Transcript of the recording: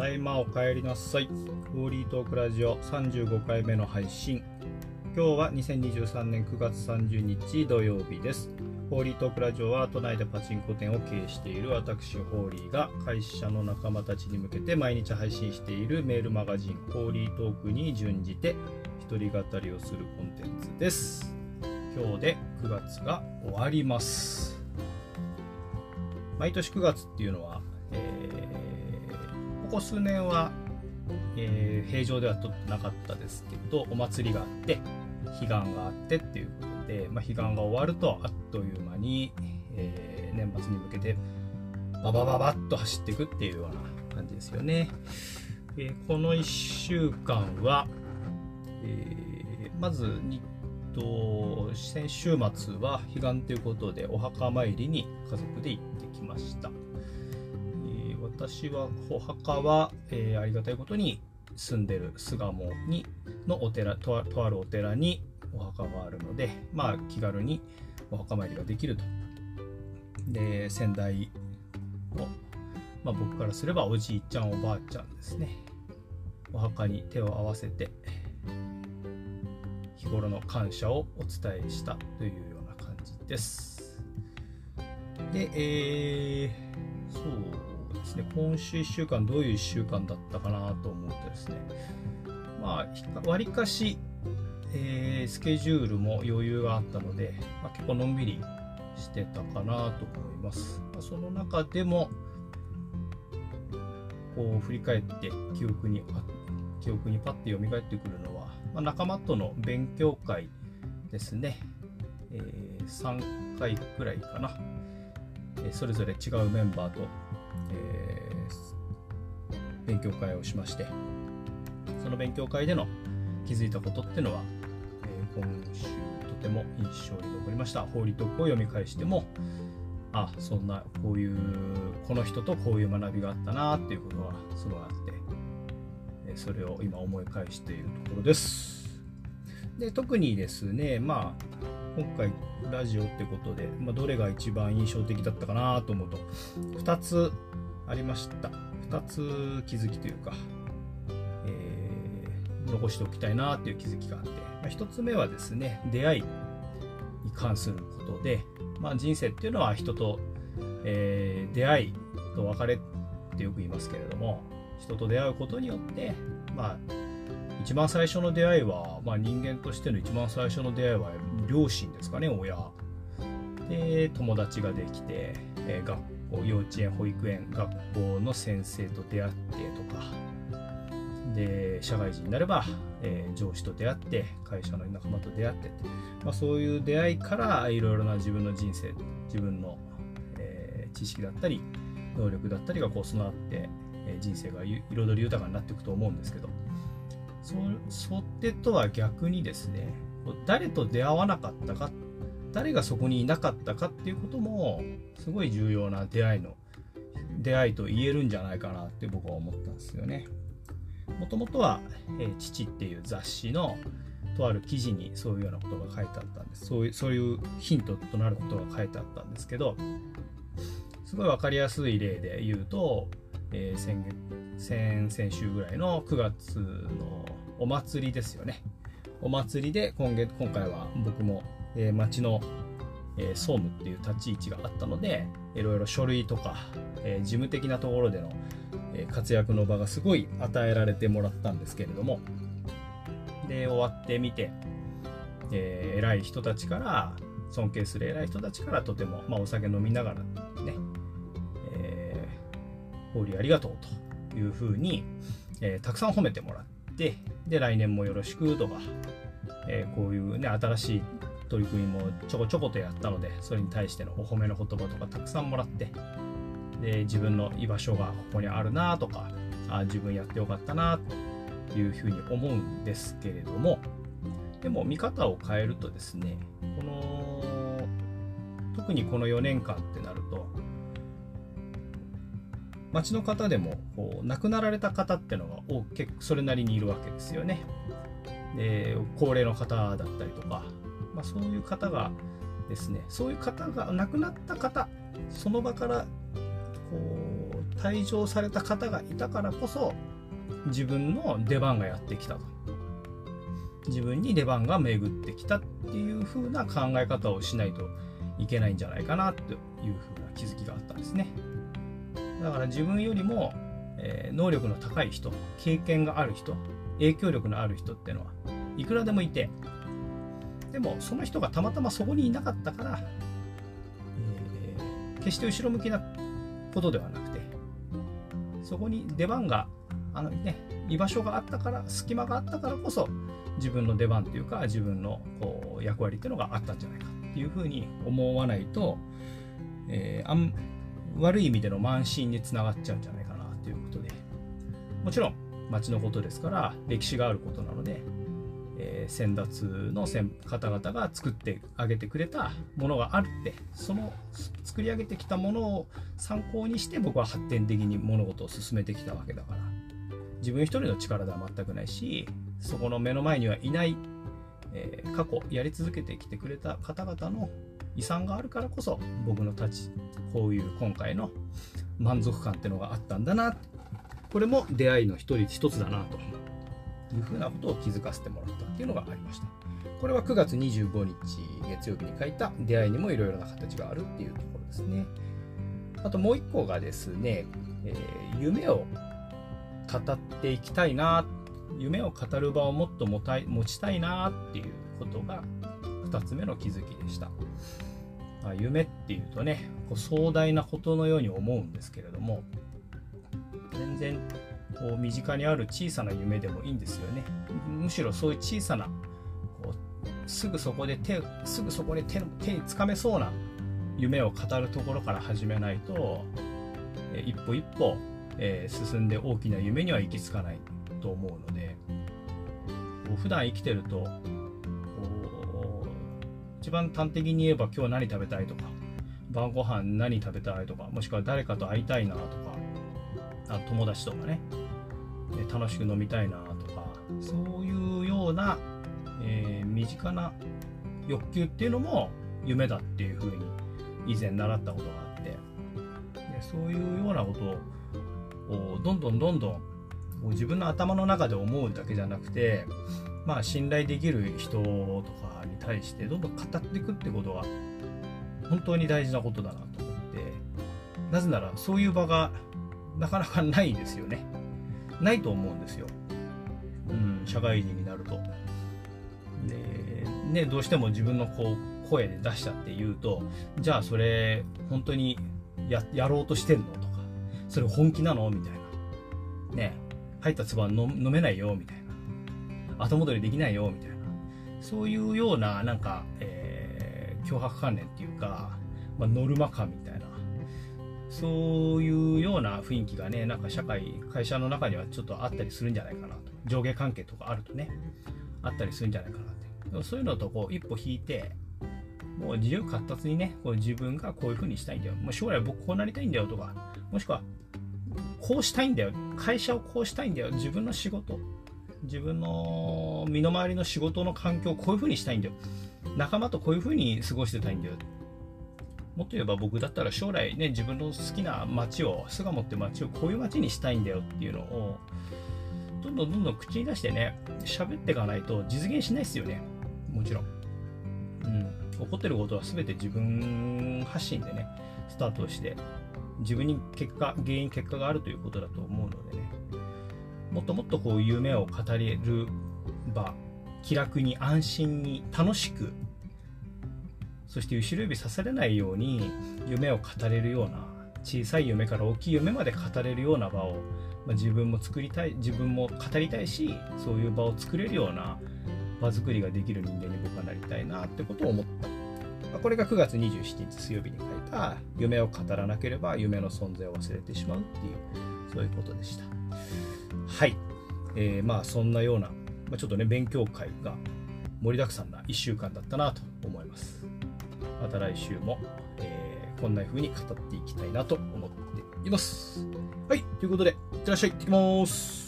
だいまお帰りなさい。ウォーリートークラジオ35回目の配信。今日は2023年9月30日土曜日です。ホーリートークラジオは都内でパチンコ店を経営している私ホーリーが会社の仲間たちに向けて毎日配信しているメールマガジンホーリートークに準じて一人語りをするコンテンツです。今日で9月が終わります。毎年9月っていうのは、えーここ数年は、えー平常ではとってなかったですけどお祭りがあって彼岸があってっていうことで、まあ、彼岸が終わるとあっという間に、えー年末に向けてババババッと走っていくっていうような感じですよね。えーこの1週間は、えーまずにと先週末は彼岸ということでお墓参りに家族で行ってきました。私はお墓は、えーありがたいことに住んでる巣鴨にのお寺とあるお寺にお墓があるのでまあ気軽にお墓参りができると。で先代の、まあ、僕からすればおじいちゃんおばあちゃんですね。お墓に手を合わせて日頃の感謝をお伝えしたというような感じです。でえー今週1週間どういう1週間だったかなと思うとですね。まあわりかし、えースケジュールも余裕があったので、まあ、結構のんびりしてたかなと思います、まあその中でもこう振り返って記憶に記憶にパッて蘇ってくるのは、まあ、仲間との勉強会ですね、えー3回くらいかな、えーそれぞれ違うメンバーと、勉強会をしましてその勉強会での気づいたことっていうのは、えー今週とても印象に残りました。法理読を読み返してもあそんなこういうこの人とこういう学びがあったなっていうことがすごいあってえそれを今思い返しているところです。で特にですねまあ今回ラジオってことで、まあ、どれが一番印象的だったかなと思うと2つありました。2つ気づきというか、えー残しておきたいなっていう気づきがあって、まあ、1つ目はですね出会いに関することで、まあ、人生っていうのは人と、えー出会いと別れってよく言いますけれども人と出会うことによって、まあ、一番最初の出会いは、まあ、人間としての一番最初の出会いは両親ですかね親。で友達ができて、えー学校幼稚園保育園学校の先生と出会ってとか。で社会人になれば、えー上司と出会って会社の仲間と出会ってって、まあ、そういう出会いからいろいろな自分の人生自分の、えー知識だったり能力だったりがこう備わって、えー人生が彩り豊かになっていくと思うんですけど。そそれとは逆にですね誰と出会わなかったか誰がそこにいなかったかっていうこともすごい重要な出会いの出会いと言えるんじゃないかなって僕は思ったんですよね。もともとは、え父っていう雑誌のとある記事にそういうようなことが書いてあったんですそういうそういうヒントとなることが書いてあったんですけどすごい分かりやすい例で言うと、えー先月先々週ぐらいの9月のお祭りですよねお祭りで今月今回は僕も、えー町の、えー総務っていう立ち位置があったのでいろいろ書類とか、えー事務的なところでの、えー活躍の場がすごい与えられてもらったんですけれどもで終わってみて、えー偉い人たちから尊敬する偉い人たちからとても、まあ、お酒飲みながらね、えー、ホーリーありがとうというふうに、えーたくさん褒めてもらってで来年もよろしくとか、えーこういうね新しい取り組みもちょこちょことやったのでそれに対してのお褒めの言葉とかたくさんもらってで自分の居場所がここにあるなとかあ自分やってよかったなというふうに思うんですけれどもでも見方を変えるとですねこの特にこの4年間ってなると町の方でもこう亡くなられた方ってのが結構それなりにいるわけですよね。で高齢の方だったりとか、まあ、そういう方がですねそういう方が亡くなった方その場からこう退場された方がいたからこそ自分の出番がやってきたと。自分に出番が巡ってきたっていう風な考え方をしないといけないんじゃないかなという風な気づきがあったんですね。だから自分よりも、えー、能力の高い人経験がある人影響力のある人っていうのはいくらでもいてでもその人がたまたまそこにいなかったから、えー、決して後ろ向きなことではなくてそこに出番があのね居場所があったから隙間があったからこそ自分の出番というか自分のこう役割っていうのがあったんじゃないかっていうふうに思わないと、えー、あん悪い意味での慢心につながっちゃうんじゃないかなということでもちろん町のことですから歴史があることなのでえー、先達の方々が作ってあげてくれたものがあるってその作り上げてきたものを参考にして僕は発展的に物事を進めてきたわけだから。自分一人の力では全くないしそこの目の前にはいない、えー、過去やり続けてきてくれた方々の遺産があるからこそ僕の立ちこういう今回の満足感ってのがあったんだな。これも出会いの一人一つだなと。いうふうなことを気づかせてもらったっていうのがありました。これは9月25日月曜日に書いた出会いにもいろいろな形があるっていうところですね。あともう一個がですね、えー、夢を語っていきたいな、夢を語る場をもっと持たい持ちたいなっていうことが2つ目の気づきでした。まあ、夢っていうとね、こう壮大なことのように思うんですけれども、全然こう身近にある小さな夢でもいいんですよね。むしろそういう小さなこうすぐそこで手すぐそこで手手につかめそうな夢を語るところから始めないと、一歩一歩、えー、進んで大きな夢には行き着かないと思うのでこう普段生きてるとこう一番端的に言えば今日何食べたいとか晩ご飯何食べたいとかもしくは誰かと会いたいなとか友達とかね。楽しく飲みたいなとかそういうような、えー、身近な欲求っていうのも夢だっていうふうに以前習ったことがあってでそういうようなことをどんどんどんどん自分の頭の中で思うだけじゃなくてまあ信頼できる人とかに対してどんどん語っていくってことが本当に大事なことだなと思ってなぜならそういう場がなかなかないですよね。ないと思うんですよ。うん、社会人になると。で、ね、どうしても自分のこう声で出しちゃって言うと、じゃあそれ本当にややろうとしてんのとか、それ本気なのみたいな。ね、入った唾飲飲めないよみたいな。後戻りできないよみたいな。そういうような、なんか、えー、脅迫観念っていうか、まあ、ノルマ感みたいな。そういうような雰囲気がね、なんか社会、会社の中にはちょっとあったりするんじゃないかなと。上下関係とかあるとね、あったりするんじゃないかなって。そういうのとこう一歩引いて、もう自由活発にね、こう自分がこういう風にしたいんだよ。もう将来僕こうなりたいんだよとか、もしくは、こうしたいんだよ。会社をこうしたいんだよ。自分の仕事。自分の身の回りの仕事の環境をこういう風にしたいんだよ。仲間とこういう風に過ごしてたいんだよ。もっと言えば僕だったら将来ね自分の好きな街を巣鴨って街をこういう街にしたいんだよっていうのをどんどんどんどん口に出してね喋っていかないと実現しないですよね。もちろん、うん、起こってることは全て自分発信でねスタートして自分に結果原因結果があるということだと思うのでね。もっともっとこう夢を語れる場気楽に安心に楽しくそして後ろ指さされないように夢を語れるような小さい夢から大きい夢まで語れるような場を、まあ、自分も作りたい自分も語りたいしそういう場を作れるような場作りができる人間に僕はなりたいなってことを思った、まあ、これが9月27日水曜日に書いた夢を語らなければ夢の存在を忘れてしまうっていうそういうことでした。はい、えー、まあそんなような、まあ、ちょっとね勉強会が盛りだくさんな1週間だったなと思います。また来週も、えー、こんな風に語っていきたいなと思っています。はい、ということで、いってらっしゃい、行ってきます。